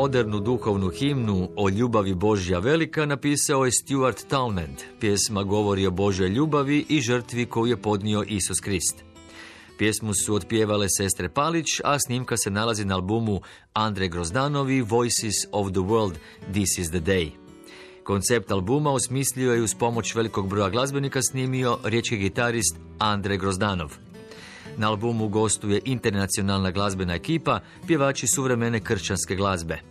modernu duhovnu himnu o ljubavi Božja velika napisao je Stuart Townend. Pjesma govori o Božoj ljubavi i žrtvi koju je podnio Isus Krist. Pjesmu su otpjevale sestre Palić, a snimka se nalazi na albumu Andre Grozdanovi Voices of the World, This is the Day. Koncept albuma osmislio je uz pomoć velikog broja glazbenika snimio riječki gitarist Andre Grozdanov. Na albumu gostuje internacionalna glazbena ekipa, pjevači suvremene kršćanske glazbe.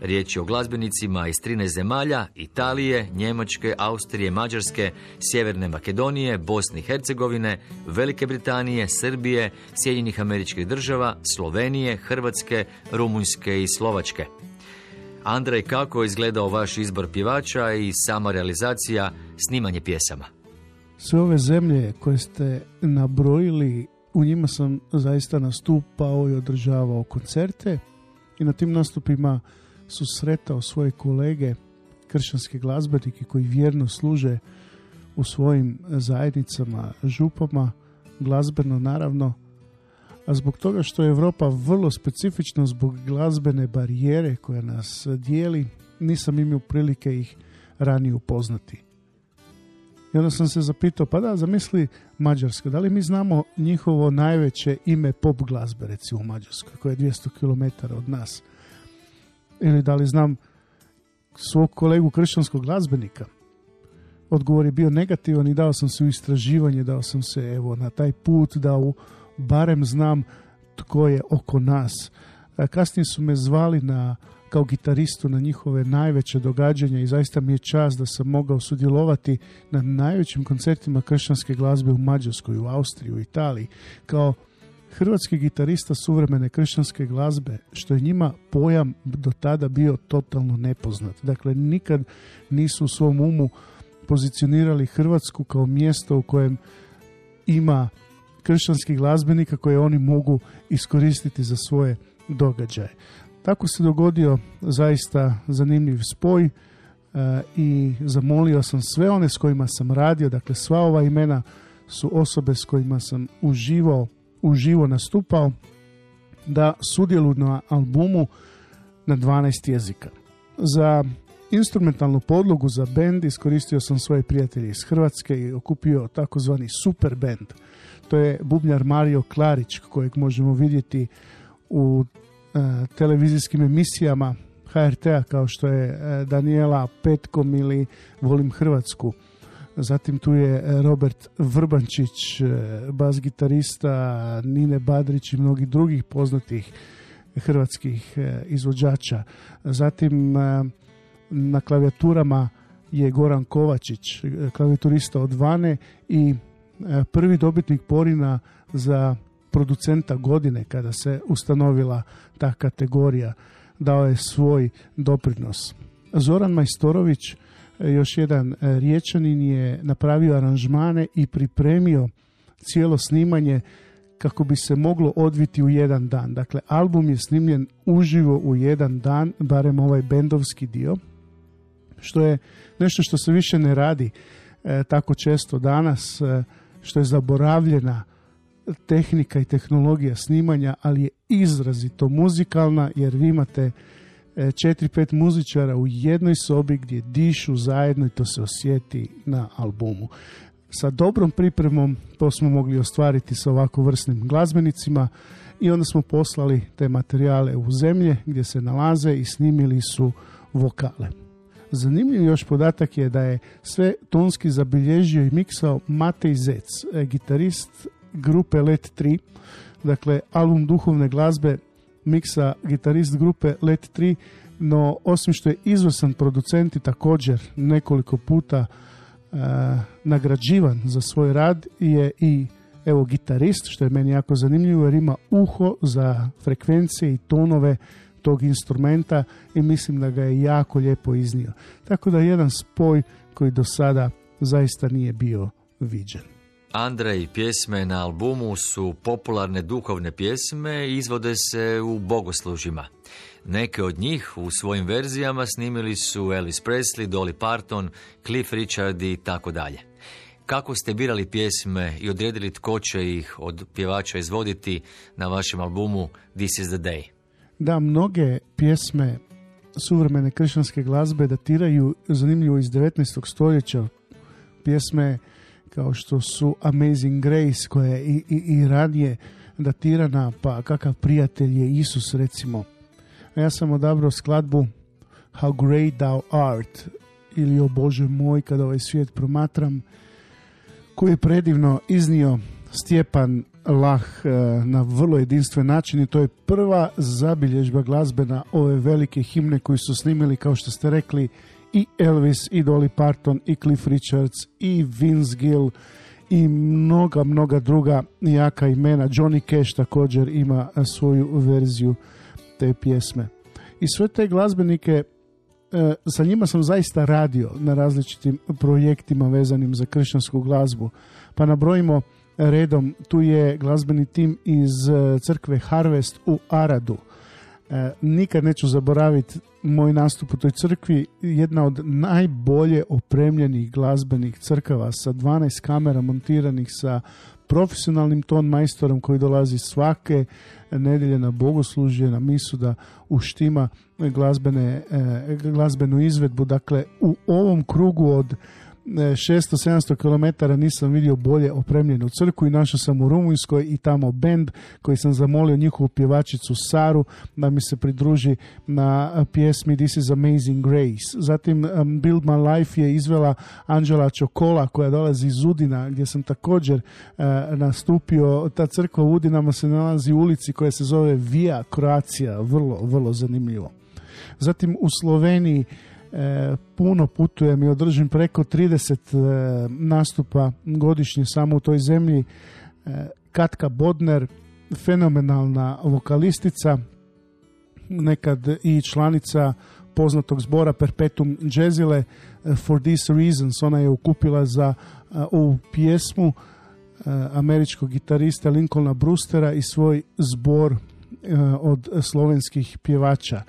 Riječ je o glazbenicima iz 13 zemalja, Italije, Njemačke, Austrije, Mađarske, Sjeverne Makedonije, Bosne i Hercegovine, Velike Britanije, Srbije, Sjedinjenih američkih država, Slovenije, Hrvatske, Rumunjske i Slovačke. Andrej, kako je izgledao vaš izbor pjevača i sama realizacija, snimanje pjesama? Sve ove zemlje koje ste nabrojili, u njima sam zaista nastupao i održavao koncerte i na tim nastupima su sretao svoje kolege, kršćanske glazbenike koji vjerno služe u svojim zajednicama, župama, glazbeno naravno, a zbog toga što je Europa vrlo specifična zbog glazbene barijere koja nas dijeli, nisam imao prilike ih ranije upoznati. I onda sam se zapitao, pa da, zamisli Mađarska, da li mi znamo njihovo najveće ime pop glazbe, recimo u Mađarskoj, koja je 200 km od nas? Ili da li znam svog kolegu kršćanskog glazbenika? Odgovor je bio negativan i dao sam se u istraživanje, dao sam se evo na taj put da u barem znam tko je oko nas. Kasnije su me zvali na, kao gitaristu na njihove najveće događanja i zaista mi je čast da sam mogao sudjelovati na najvećim koncertima kršćanske glazbe u Mađarskoj, u Austriji, u Italiji, kao hrvatski gitarista suvremene kršćanske glazbe, što je njima pojam do tada bio totalno nepoznat. Dakle, nikad nisu u svom umu pozicionirali Hrvatsku kao mjesto u kojem ima kršćanskih glazbenika koje oni mogu iskoristiti za svoje događaje. Tako se dogodio zaista zanimljiv spoj e, i zamolio sam sve one s kojima sam radio, dakle sva ova imena su osobe s kojima sam uživao, uživo nastupao, da sudjeluju na albumu na 12 jezika. Za instrumentalnu podlogu za bend iskoristio sam svoje prijatelje iz Hrvatske i okupio takozvani super band – to je bubnjar Mario Klarić kojeg možemo vidjeti u e, televizijskim emisijama HRT-a kao što je e, Daniela Petkom ili Volim Hrvatsku. Zatim tu je e, Robert Vrbančić, bas gitarista, Nine Badrić i mnogi drugih poznatih hrvatskih izvođača. Zatim na klavijaturama je Goran Kovačić, klavijaturista od Vane i E, prvi dobitnik Porina za producenta godine kada se ustanovila ta kategorija dao je svoj doprinos. Zoran Majstorović, e, još jedan e, riječanin je napravio aranžmane i pripremio cijelo snimanje kako bi se moglo odviti u jedan dan. Dakle, album je snimljen uživo u jedan dan, barem ovaj bendovski dio, što je nešto što se više ne radi tako često danas što je zaboravljena tehnika i tehnologija snimanja, ali je izrazito muzikalna jer vi imate e, četiri, pet muzičara u jednoj sobi gdje dišu zajedno i to se osjeti na albumu. Sa dobrom pripremom to smo mogli ostvariti sa ovako vrsnim glazbenicima i onda smo poslali te materijale u zemlje gdje se nalaze i snimili su vokale. Zanimljiv još podatak je da je sve tonski zabilježio i miksao Matej Zec, e, gitarist grupe Let 3, dakle album duhovne glazbe miksa gitarist grupe Let 3, no osim što je izvrsan producent i također nekoliko puta e, nagrađivan za svoj rad je i evo gitarist, što je meni jako zanimljivo jer ima uho za frekvencije i tonove tog instrumenta i mislim da ga je jako lijepo iznio. Tako da jedan spoj koji do sada zaista nije bio viđen. Andrej, pjesme na albumu su popularne duhovne pjesme i izvode se u bogoslužima. Neke od njih u svojim verzijama snimili su Elvis Presley, Dolly Parton, Cliff Richard i tako dalje. Kako ste birali pjesme i odredili tko će ih od pjevača izvoditi na vašem albumu This is the Day? da mnoge pjesme suvremene kršćanske glazbe datiraju zanimljivo iz 19. stoljeća. Pjesme kao što su Amazing Grace koja je i, i, i radije datirana, pa kakav prijatelj je Isus recimo. A ja sam odabrao skladbu How Great Thou Art ili O Bože moj kada ovaj svijet promatram koji je predivno iznio Stjepan Lah e, na vrlo jedinstven način i to je prva zabilježba glazbena ove velike himne koji su snimili kao što ste rekli i Elvis i Dolly Parton i Cliff Richards i Vince Gill i mnoga, mnoga druga jaka imena. Johnny Cash također ima svoju verziju te pjesme. I sve te glazbenike e, sa njima sam zaista radio na različitim projektima vezanim za kršćansku glazbu. Pa nabrojimo redom, tu je glazbeni tim iz e, crkve Harvest u Aradu. E, nikad neću zaboraviti moj nastup u toj crkvi, jedna od najbolje opremljenih glazbenih crkava sa 12 kamera montiranih sa profesionalnim ton majstorom koji dolazi svake nedjelje na bogoslužje, na misu da uštima glazbene, e, glazbenu izvedbu. Dakle, u ovom krugu od 600-700 km nisam vidio bolje opremljenu crku i našao sam u Rumunjskoj i tamo bend koji sam zamolio njihovu pjevačicu Saru da mi se pridruži na pjesmi This is Amazing Grace. Zatim Build My Life je izvela Anđela Čokola koja dolazi iz Udina gdje sam također uh, nastupio. Ta crkva u Udinama se nalazi u ulici koja se zove Via Croatia. Vrlo, vrlo zanimljivo. Zatim u Sloveniji E, puno putujem i održim preko 30 e, nastupa godišnje samo u toj zemlji. E, Katka Bodner, fenomenalna vokalistica, nekad i članica poznatog zbora Perpetuum Jazzile For These Reasons. Ona je ukupila za ovu pjesmu američkog gitarista Lincolna Brustera i svoj zbor od slovenskih pjevača.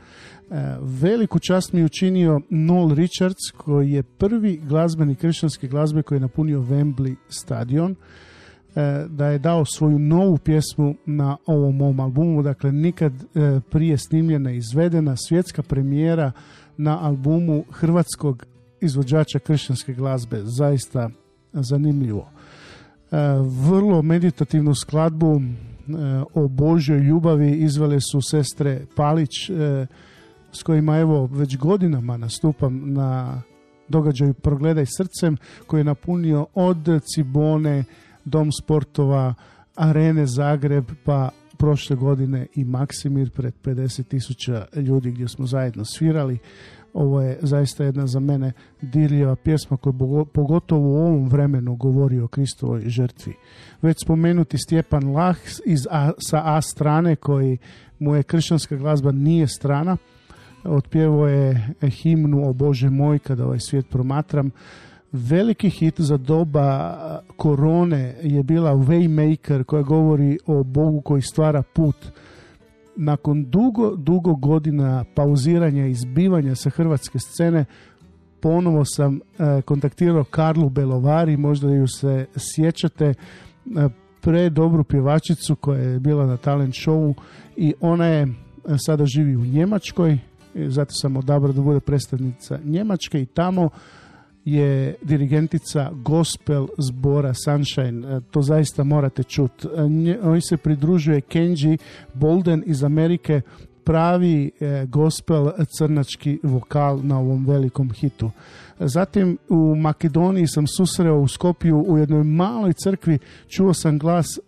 E, veliku čast mi je učinio Noel Richards koji je prvi glazbeni kršćanske glazbe koji je napunio Wembley stadion e, da je dao svoju novu pjesmu na ovom mom albumu, dakle nikad e, prije snimljena izvedena svjetska premijera na albumu hrvatskog izvođača kršćanske glazbe, zaista zanimljivo. Vrlo meditativnu skladbu o Božoj ljubavi izvele su sestre Palić, s kojima evo već godinama nastupam na događaju Progledaj srcem koji je napunio od Cibone, Dom sportova, Arene Zagreb pa prošle godine i Maksimir pred 50 tisuća ljudi gdje smo zajedno svirali. Ovo je zaista jedna za mene dirljiva pjesma koja pogotovo u ovom vremenu govori o Kristovoj žrtvi. Već spomenuti Stjepan Lah iz A, sa A strane koji mu je kršćanska glazba nije strana, otpjevo je himnu o Bože moj kada ovaj svijet promatram. Veliki hit za doba korone je bila Waymaker koja govori o Bogu koji stvara put. Nakon dugo, dugo godina pauziranja i izbivanja sa hrvatske scene ponovo sam e, kontaktirao Karlu Belovari, možda ju se sjećate, e, pre dobru pjevačicu koja je bila na talent showu i ona je sada živi u Njemačkoj, zato sam odabrao da bude predstavnica Njemačke i tamo je dirigentica gospel zbora Sunshine. E, to zaista morate čuti. E, on se pridružuje Kenji Bolden iz Amerike, pravi e, gospel crnački vokal na ovom velikom hitu. Zatim u Makedoniji sam susreo u Skopiju u jednoj maloj crkvi, čuo sam glas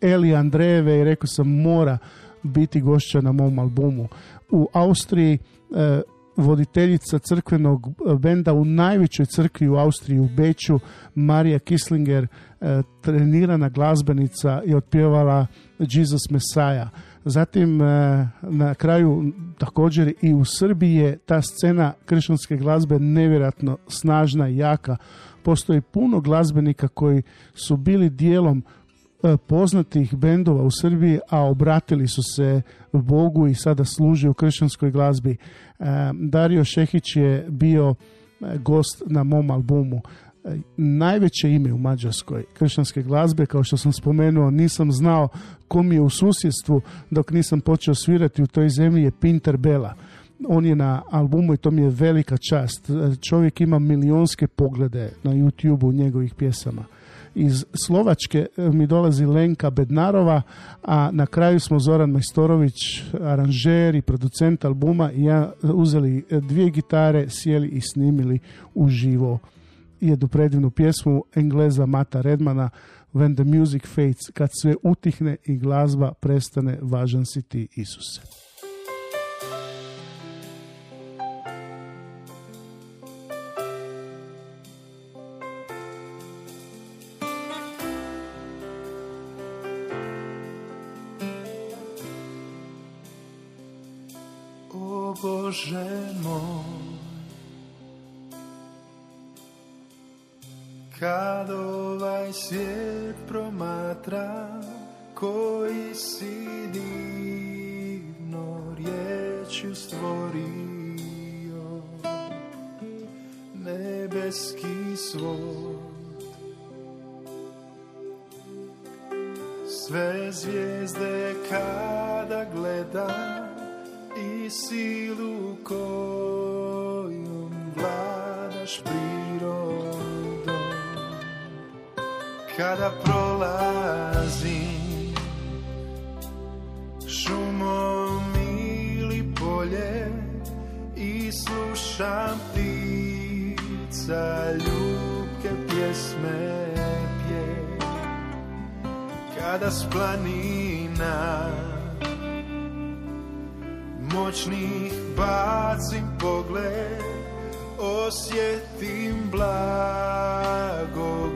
Eli Andrejeve i rekao sam mora biti gošća na mom albumu. U Austriji e, voditeljica crkvenog benda u najvećoj crkvi u Austriji u Beću, Marija Kislinger, e, trenirana glazbenica i otpjevala Jesus Messiah. Zatim e, na kraju također i u Srbiji je ta scena kršćanske glazbe nevjerojatno snažna i jaka. Postoji puno glazbenika koji su bili dijelom E, poznatih bendova u Srbiji, a obratili su se Bogu i sada služe u kršćanskoj glazbi. E, Dario Šehić je bio e, gost na mom albumu. Najveće ime u Mađarskoj kršćanske glazbe, kao što sam spomenuo, nisam znao kom je u susjedstvu dok nisam počeo svirati u toj zemlji je Pinter Bela. on je na albumu i to mi je velika čast. Čovjek ima milionske poglede na YouTube-u njegovih pjesama. Iz Slovačke e, mi dolazi Lenka Bednarova, a na kraju smo Zoran Majstorović, aranžer i producent albuma i ja uzeli dvije gitare, sjeli i snimili uživo jednu predivnu pjesmu Engleza Mata Redmana When the music fades, kad sve utihne i glazba prestane, važan si ti Isuse. Bože moj, kad ovaj svijet promatra, koji si divno riječju stvorio, nebeski svoj. Sve zvijezde kada gledam, i silu kada prolazim šumom ili polje i slušam ptica ljubke pjesme pje kada s planina moćnih bacim pogled Osjetim blagog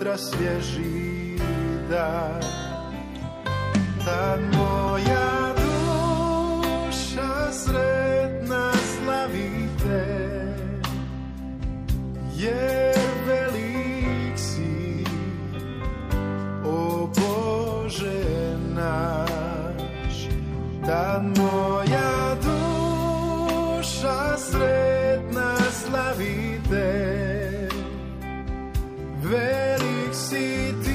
vjetra svježi dan Tad moja duša sretna slavite Jer velik si, o Bože naš. Tad moja exceed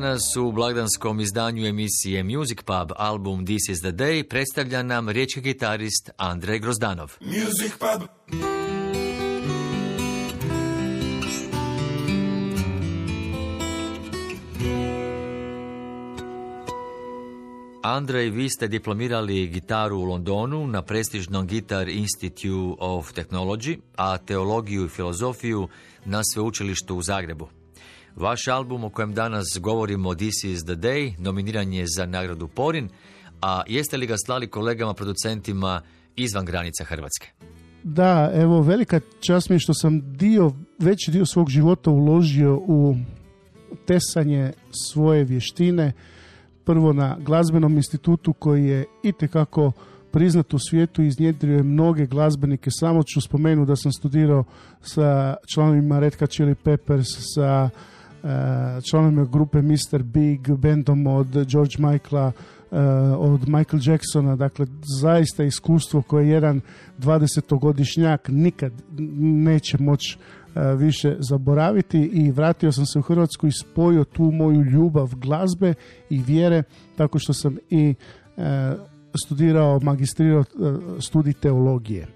Danas u blagdanskom izdanju emisije Music Pub album This is the Day predstavlja nam riječki gitarist Andrej Grozdanov. Music Pub. Andrej, vi ste diplomirali gitaru u Londonu na prestižnom Guitar Institute of Technology, a teologiju i filozofiju na sveučilištu u Zagrebu. Vaš album o kojem danas govorimo This is the Day nominiran je za nagradu Porin, a jeste li ga slali kolegama producentima izvan granica Hrvatske? Da, evo, velika čast mi je što sam dio, veći dio svog života uložio u tesanje svoje vještine, prvo na glazbenom institutu koji je itekako priznat u svijetu i iznjedrio je mnoge glazbenike. Samo ću spomenuti da sam studirao sa članovima Red Hot Chili Peppers, sa članovima grupe Mr. Big, bandom od George Michaela, uh, od Michael Jacksona, dakle zaista iskustvo koje jedan 20-godišnjak nikad neće moći uh, više zaboraviti i vratio sam se u Hrvatsku i spojio tu moju ljubav glazbe i vjere tako što sam i studirao, magistrirao studij teologije.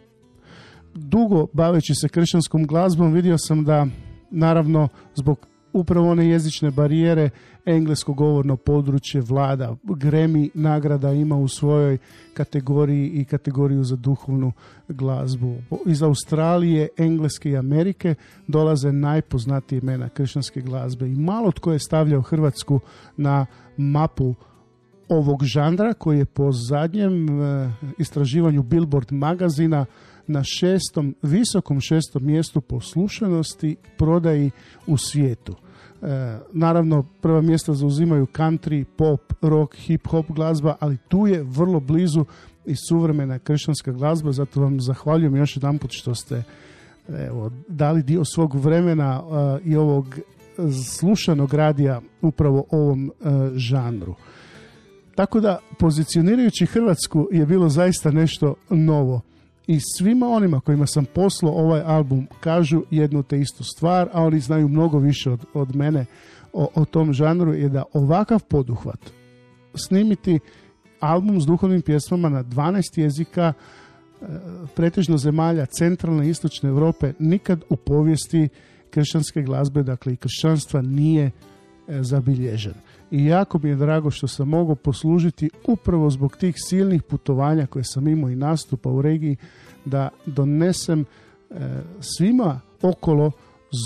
Dugo baveći se kršćanskom glazbom vidio sam da naravno zbog upravo one jezične barijere englesko govorno područje vlada. Gremi nagrada ima u svojoj kategoriji i kategoriju za duhovnu glazbu. Iz Australije, Engleske i Amerike dolaze najpoznatije imena kršćanske glazbe i malo tko je stavljao Hrvatsku na mapu ovog žandra koji je po zadnjem e, istraživanju Billboard magazina na šestom, visokom šestom mjestu po slušanosti prodaji u svijetu. E, naravno, prva mjesta zauzimaju country, pop, rock, hip hop glazba, ali tu je vrlo blizu i suvremena kršćanska glazba, zato vam zahvaljujem još jedan put što ste evo, dali dio svog vremena e, i ovog slušanog radija upravo ovom e, žanru. Tako da, pozicionirajući Hrvatsku je bilo zaista nešto novo i svima onima kojima sam poslao ovaj album kažu jednu te istu stvar, a oni znaju mnogo više od, od mene o, o tom žanru, je da ovakav poduhvat snimiti album s duhovnim pjesmama na 12 jezika e, pretežno zemalja centralne i istočne Europe nikad u povijesti kršćanske glazbe, dakle i kršćanstva nije zabilježen i jako mi je drago što sam mogao poslužiti upravo zbog tih silnih putovanja koje sam imao i nastupa u regiji da donesem e, svima okolo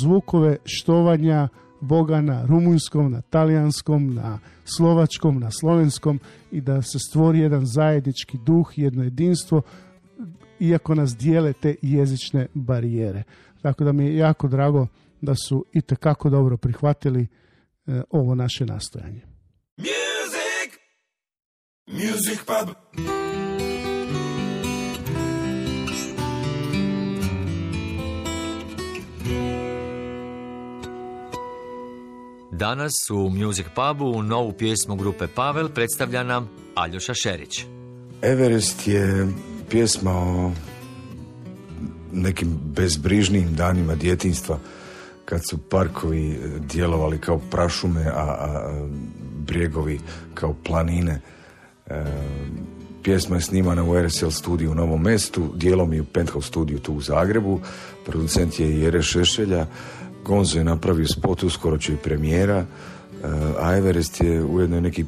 zvukove štovanja Boga na rumunjskom, na talijanskom, na slovačkom, na slovenskom i da se stvori jedan zajednički duh, jedno jedinstvo iako nas dijele te jezične barijere. Tako da mi je jako drago da su i dobro prihvatili E, ovo naše nastojanje. Music! Music pub! Danas u Music Pubu novu pjesmu grupe Pavel predstavlja nam Aljoša Šerić. Everest je pjesma o nekim bezbrižnim danima djetinstva kad su parkovi e, djelovali kao prašume, a, a brijegovi kao planine. E, pjesma je snimana u RSL studiju u Novom mestu, dijelom i u Penthouse studiju tu u Zagrebu. Producent je Jere Šešelja. Gonzo je napravio spot, uskoro će i premijera. E, a Everest je ujedno neki,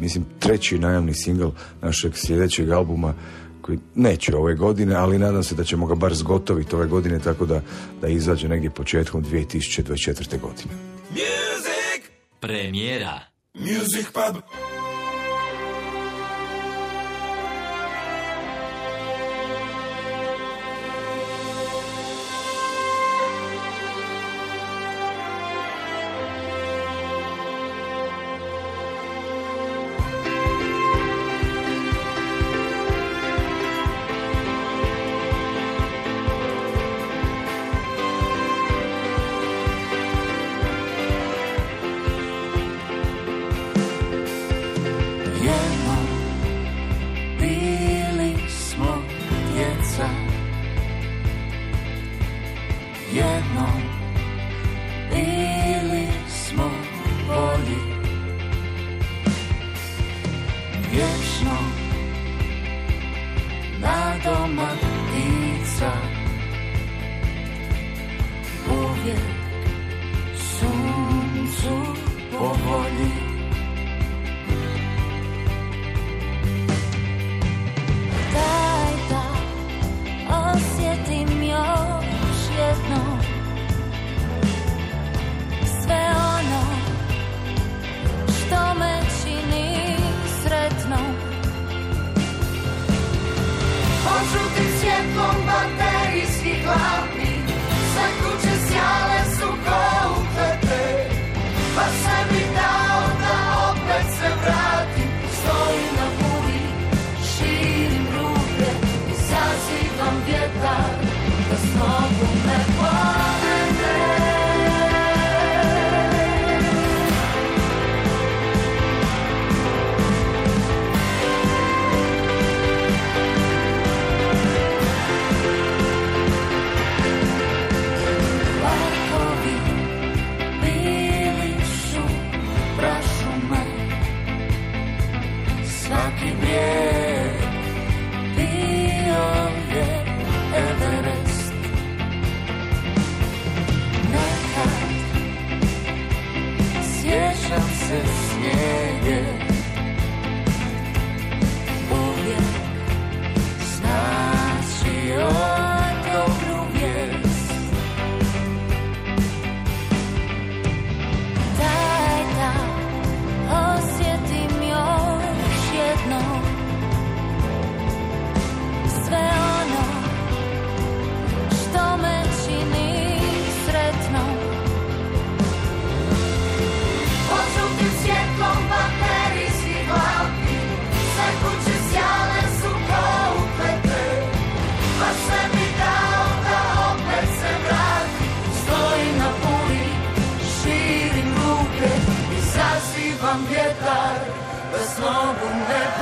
mislim, treći najavni singl našeg sljedećeg albuma koji neće ove godine, ali nadam se da ćemo ga bar zgotoviti ove godine tako da, da izađe negdje početkom 2024. godine. Music! Premijera! Music Pub! na domach pizza Powiek sum, powoli. long will never